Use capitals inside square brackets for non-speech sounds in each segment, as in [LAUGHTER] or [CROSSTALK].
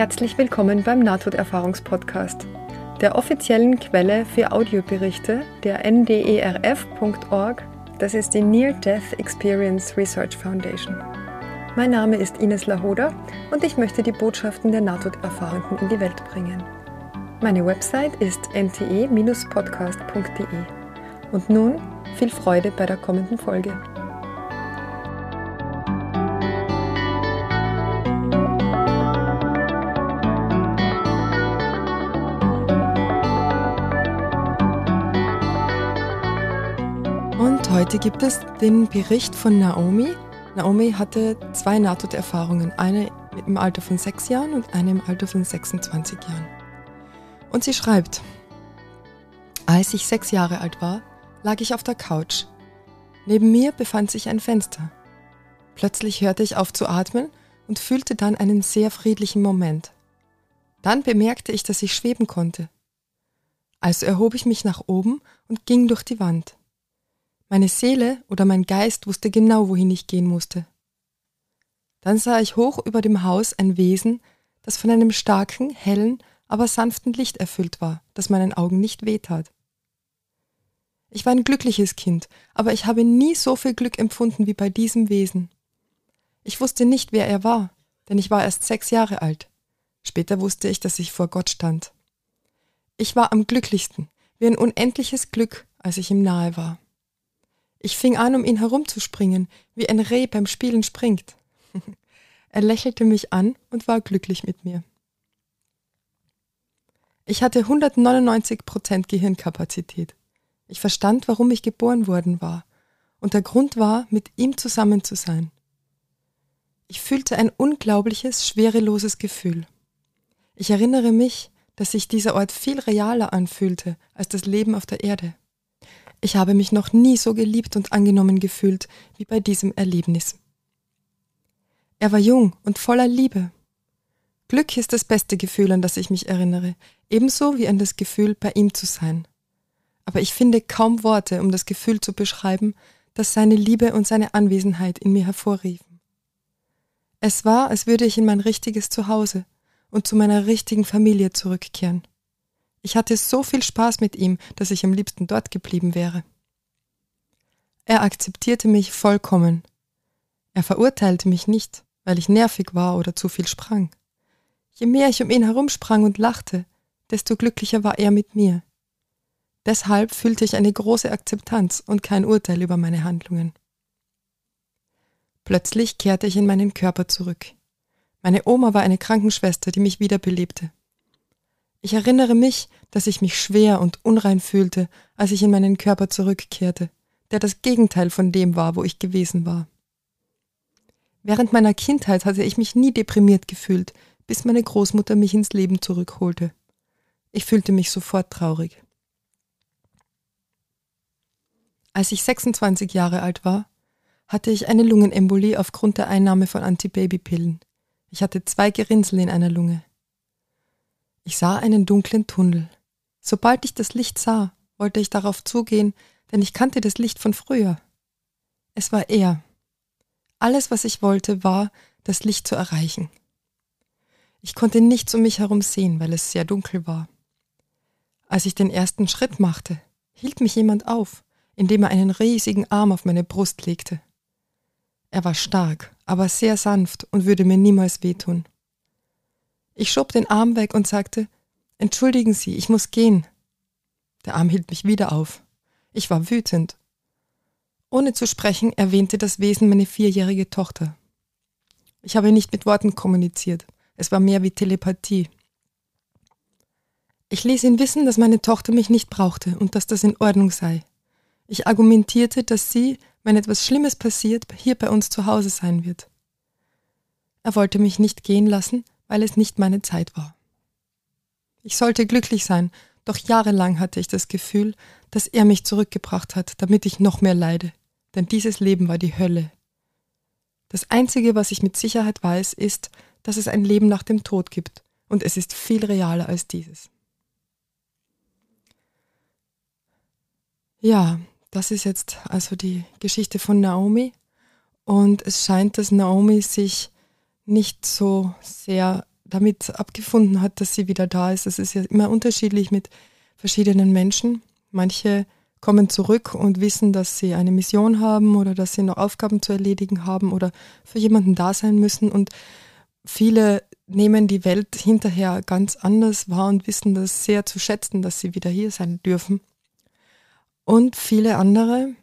Herzlich willkommen beim Nahtoderfahrungspodcast, der offiziellen Quelle für Audioberichte der nderf.org, das ist die Near Death Experience Research Foundation. Mein Name ist Ines Lahoda und ich möchte die Botschaften der Nahtoderfahrenden in die Welt bringen. Meine Website ist nte-podcast.de. Und nun viel Freude bei der kommenden Folge. Und heute gibt es den Bericht von Naomi. Naomi hatte zwei Nahtoderfahrungen, eine im Alter von sechs Jahren und eine im Alter von 26 Jahren. Und sie schreibt, als ich sechs Jahre alt war, lag ich auf der Couch. Neben mir befand sich ein Fenster. Plötzlich hörte ich auf zu atmen und fühlte dann einen sehr friedlichen Moment. Dann bemerkte ich, dass ich schweben konnte. Also erhob ich mich nach oben und ging durch die Wand. Meine Seele oder mein Geist wusste genau, wohin ich gehen musste. Dann sah ich hoch über dem Haus ein Wesen, das von einem starken, hellen, aber sanften Licht erfüllt war, das meinen Augen nicht wehtat. Ich war ein glückliches Kind, aber ich habe nie so viel Glück empfunden wie bei diesem Wesen. Ich wusste nicht, wer er war, denn ich war erst sechs Jahre alt. Später wusste ich, dass ich vor Gott stand. Ich war am glücklichsten, wie ein unendliches Glück, als ich ihm nahe war. Ich fing an, um ihn herumzuspringen, wie ein Reh beim Spielen springt. [LAUGHS] er lächelte mich an und war glücklich mit mir. Ich hatte 199 Prozent Gehirnkapazität. Ich verstand, warum ich geboren worden war. Und der Grund war, mit ihm zusammen zu sein. Ich fühlte ein unglaubliches, schwereloses Gefühl. Ich erinnere mich, dass sich dieser Ort viel realer anfühlte als das Leben auf der Erde. Ich habe mich noch nie so geliebt und angenommen gefühlt wie bei diesem Erlebnis. Er war jung und voller Liebe. Glück ist das beste Gefühl, an das ich mich erinnere, ebenso wie an das Gefühl, bei ihm zu sein. Aber ich finde kaum Worte, um das Gefühl zu beschreiben, das seine Liebe und seine Anwesenheit in mir hervorriefen. Es war, als würde ich in mein richtiges Zuhause und zu meiner richtigen Familie zurückkehren. Ich hatte so viel Spaß mit ihm, dass ich am liebsten dort geblieben wäre. Er akzeptierte mich vollkommen. Er verurteilte mich nicht, weil ich nervig war oder zu viel sprang. Je mehr ich um ihn herumsprang und lachte, desto glücklicher war er mit mir. Deshalb fühlte ich eine große Akzeptanz und kein Urteil über meine Handlungen. Plötzlich kehrte ich in meinen Körper zurück. Meine Oma war eine Krankenschwester, die mich wiederbelebte. Ich erinnere mich, dass ich mich schwer und unrein fühlte, als ich in meinen Körper zurückkehrte, der das Gegenteil von dem war, wo ich gewesen war. Während meiner Kindheit hatte ich mich nie deprimiert gefühlt, bis meine Großmutter mich ins Leben zurückholte. Ich fühlte mich sofort traurig. Als ich 26 Jahre alt war, hatte ich eine Lungenembolie aufgrund der Einnahme von Antibabypillen. Ich hatte zwei Gerinnsel in einer Lunge. Ich sah einen dunklen Tunnel. Sobald ich das Licht sah, wollte ich darauf zugehen, denn ich kannte das Licht von früher. Es war er. Alles, was ich wollte, war, das Licht zu erreichen. Ich konnte nichts um mich herum sehen, weil es sehr dunkel war. Als ich den ersten Schritt machte, hielt mich jemand auf, indem er einen riesigen Arm auf meine Brust legte. Er war stark, aber sehr sanft und würde mir niemals wehtun. Ich schob den Arm weg und sagte, Entschuldigen Sie, ich muss gehen. Der Arm hielt mich wieder auf. Ich war wütend. Ohne zu sprechen erwähnte das Wesen meine vierjährige Tochter. Ich habe nicht mit Worten kommuniziert. Es war mehr wie Telepathie. Ich ließ ihn wissen, dass meine Tochter mich nicht brauchte und dass das in Ordnung sei. Ich argumentierte, dass sie, wenn etwas Schlimmes passiert, hier bei uns zu Hause sein wird. Er wollte mich nicht gehen lassen, weil es nicht meine Zeit war. Ich sollte glücklich sein, doch jahrelang hatte ich das Gefühl, dass er mich zurückgebracht hat, damit ich noch mehr leide, denn dieses Leben war die Hölle. Das Einzige, was ich mit Sicherheit weiß, ist, dass es ein Leben nach dem Tod gibt, und es ist viel realer als dieses. Ja, das ist jetzt also die Geschichte von Naomi, und es scheint, dass Naomi sich nicht so sehr damit abgefunden hat, dass sie wieder da ist. Das ist ja immer unterschiedlich mit verschiedenen Menschen. Manche kommen zurück und wissen, dass sie eine Mission haben oder dass sie noch Aufgaben zu erledigen haben oder für jemanden da sein müssen. Und viele nehmen die Welt hinterher ganz anders wahr und wissen das sehr zu schätzen, dass sie wieder hier sein dürfen. Und viele andere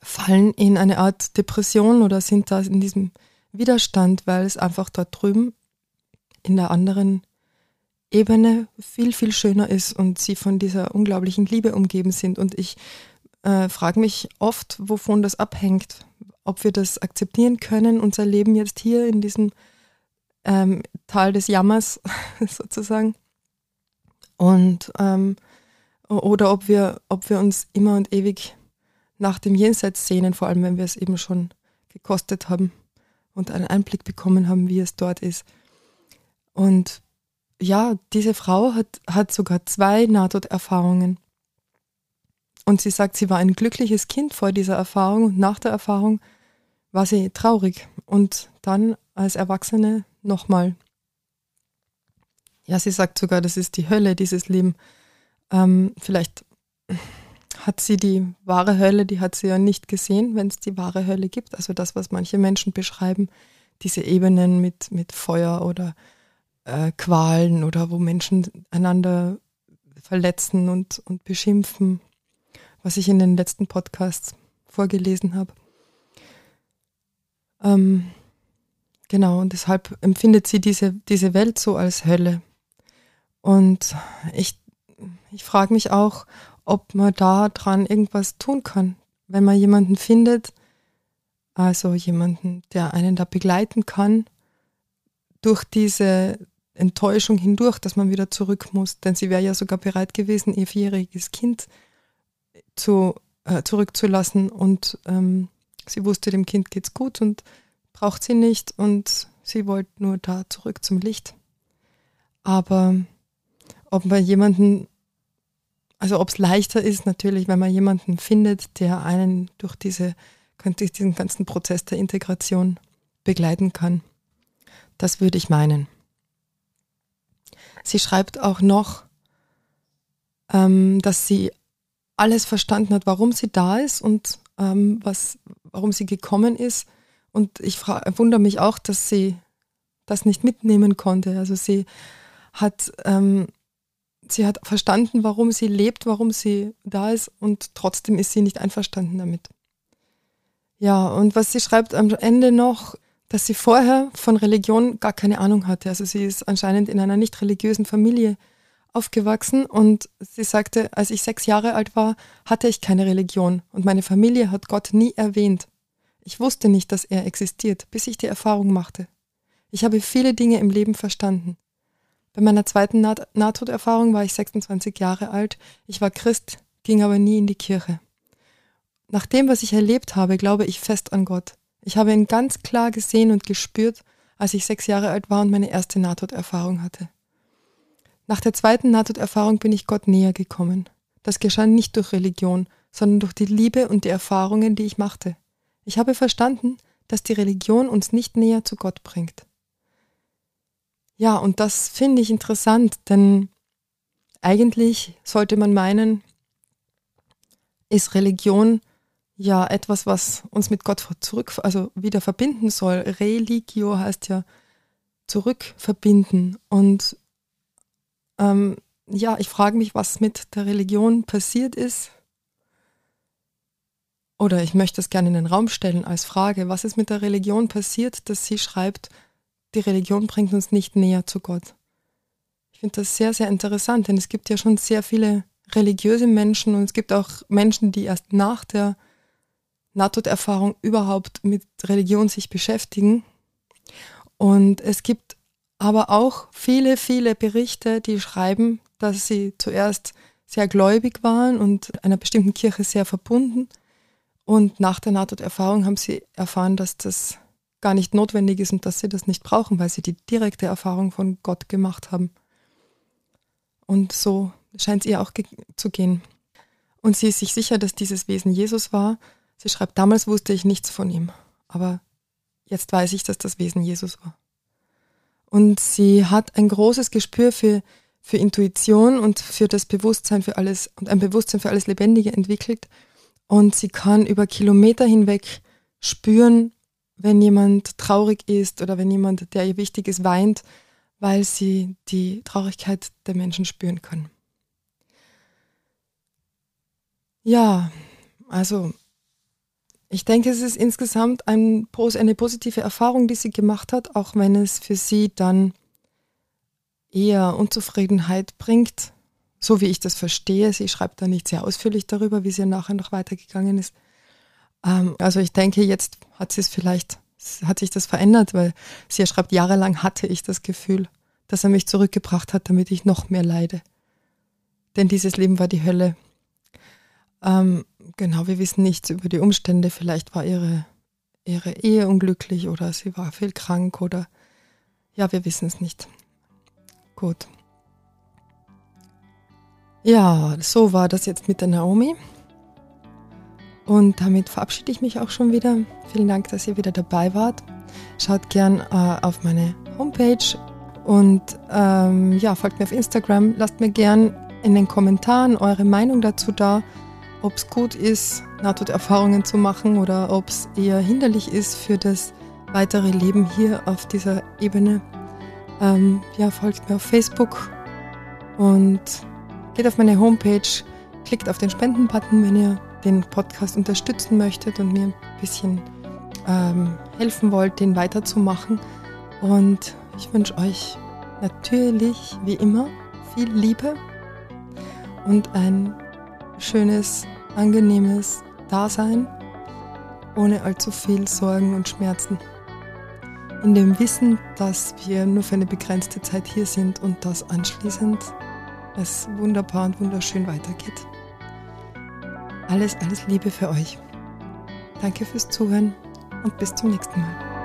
fallen in eine Art Depression oder sind da in diesem Widerstand, weil es einfach dort drüben in der anderen Ebene viel, viel schöner ist und sie von dieser unglaublichen Liebe umgeben sind. Und ich äh, frage mich oft, wovon das abhängt, ob wir das akzeptieren können, unser Leben jetzt hier in diesem ähm, Tal des Jammers [LAUGHS] sozusagen. Und ähm, oder ob wir, ob wir uns immer und ewig nach dem Jenseits sehnen, vor allem wenn wir es eben schon gekostet haben und einen Einblick bekommen haben, wie es dort ist. Und ja, diese Frau hat, hat sogar zwei Nahtoderfahrungen. Und sie sagt, sie war ein glückliches Kind vor dieser Erfahrung und nach der Erfahrung war sie traurig. Und dann als Erwachsene nochmal. Ja, sie sagt sogar, das ist die Hölle, dieses Leben. Ähm, vielleicht hat sie die wahre Hölle, die hat sie ja nicht gesehen, wenn es die wahre Hölle gibt. Also das, was manche Menschen beschreiben, diese Ebenen mit, mit Feuer oder äh, Qualen oder wo Menschen einander verletzen und, und beschimpfen, was ich in den letzten Podcasts vorgelesen habe. Ähm, genau, und deshalb empfindet sie diese, diese Welt so als Hölle. Und ich, ich frage mich auch, ob man da dran irgendwas tun kann. Wenn man jemanden findet, also jemanden, der einen da begleiten kann, durch diese Enttäuschung hindurch, dass man wieder zurück muss. Denn sie wäre ja sogar bereit gewesen, ihr vierjähriges Kind zu, äh, zurückzulassen und ähm, sie wusste, dem Kind geht's gut und braucht sie nicht und sie wollte nur da zurück zum Licht. Aber ob man jemanden also ob es leichter ist, natürlich, wenn man jemanden findet, der einen durch, diese, durch diesen ganzen Prozess der Integration begleiten kann. Das würde ich meinen. Sie schreibt auch noch, ähm, dass sie alles verstanden hat, warum sie da ist und ähm, was, warum sie gekommen ist. Und ich wundere mich auch, dass sie das nicht mitnehmen konnte. Also sie hat ähm, sie hat verstanden, warum sie lebt, warum sie da ist und trotzdem ist sie nicht einverstanden damit. Ja, und was sie schreibt am Ende noch, dass sie vorher von Religion gar keine Ahnung hatte. Also sie ist anscheinend in einer nicht religiösen Familie aufgewachsen und sie sagte, als ich sechs Jahre alt war, hatte ich keine Religion und meine Familie hat Gott nie erwähnt. Ich wusste nicht, dass er existiert, bis ich die Erfahrung machte. Ich habe viele Dinge im Leben verstanden. Bei meiner zweiten Naht Nahtoderfahrung war ich 26 Jahre alt. Ich war Christ, ging aber nie in die Kirche. Nach dem, was ich erlebt habe, glaube ich fest an Gott. Ich habe ihn ganz klar gesehen und gespürt, als ich sechs Jahre alt war und meine erste Nahtoderfahrung hatte. Nach der zweiten Nahtoderfahrung bin ich Gott näher gekommen. Das geschah nicht durch Religion, sondern durch die Liebe und die Erfahrungen, die ich machte. Ich habe verstanden, dass die Religion uns nicht näher zu Gott bringt. Ja, und das finde ich interessant, denn eigentlich sollte man meinen, ist Religion ja etwas, was uns mit Gott zurück, also wieder verbinden soll. Religio heißt ja zurückverbinden. Und ähm, ja, ich frage mich, was mit der Religion passiert ist. Oder ich möchte es gerne in den Raum stellen als Frage, was ist mit der Religion passiert, dass sie schreibt, die Religion bringt uns nicht näher zu Gott. Ich finde das sehr, sehr interessant, denn es gibt ja schon sehr viele religiöse Menschen und es gibt auch Menschen, die erst nach der Nahtoderfahrung überhaupt mit Religion sich beschäftigen. Und es gibt aber auch viele, viele Berichte, die schreiben, dass sie zuerst sehr gläubig waren und einer bestimmten Kirche sehr verbunden. Und nach der Nahtoderfahrung haben sie erfahren, dass das gar nicht notwendig ist und dass sie das nicht brauchen, weil sie die direkte Erfahrung von Gott gemacht haben. Und so scheint es ihr auch zu gehen. Und sie ist sich sicher, dass dieses Wesen Jesus war. Sie schreibt, damals wusste ich nichts von ihm, aber jetzt weiß ich, dass das Wesen Jesus war. Und sie hat ein großes Gespür für, für Intuition und für das Bewusstsein für alles und ein Bewusstsein für alles Lebendige entwickelt. Und sie kann über Kilometer hinweg spüren, wenn jemand traurig ist oder wenn jemand, der ihr wichtig ist, weint, weil sie die Traurigkeit der Menschen spüren kann. Ja, also ich denke, es ist insgesamt ein, eine positive Erfahrung, die sie gemacht hat, auch wenn es für sie dann eher Unzufriedenheit bringt, so wie ich das verstehe. Sie schreibt da nicht sehr ausführlich darüber, wie sie nachher noch weitergegangen ist. Ähm, also ich denke, jetzt hat sie es vielleicht, hat sich das verändert, weil sie schreibt, jahrelang hatte ich das Gefühl, dass er mich zurückgebracht hat, damit ich noch mehr leide. Denn dieses Leben war die Hölle. Ähm, genau, wir wissen nichts über die Umstände. Vielleicht war ihre, ihre Ehe unglücklich oder sie war viel krank oder ja, wir wissen es nicht. Gut. Ja, so war das jetzt mit der Naomi. Und damit verabschiede ich mich auch schon wieder. Vielen Dank, dass ihr wieder dabei wart. Schaut gern äh, auf meine Homepage und ähm, ja, folgt mir auf Instagram. Lasst mir gern in den Kommentaren eure Meinung dazu da ob es gut ist, Nahtoderfahrungen zu machen oder ob es eher hinderlich ist für das weitere Leben hier auf dieser Ebene. Ähm, ja, folgt mir auf Facebook und geht auf meine Homepage, klickt auf den Spenden-Button, wenn ihr den Podcast unterstützen möchtet und mir ein bisschen ähm, helfen wollt, den weiterzumachen. Und ich wünsche euch natürlich, wie immer, viel Liebe und ein schönes, angenehmes Dasein ohne allzu viel Sorgen und Schmerzen. In dem Wissen, dass wir nur für eine begrenzte Zeit hier sind und dass anschließend es wunderbar und wunderschön weitergeht. Alles, alles Liebe für euch. Danke fürs Zuhören und bis zum nächsten Mal.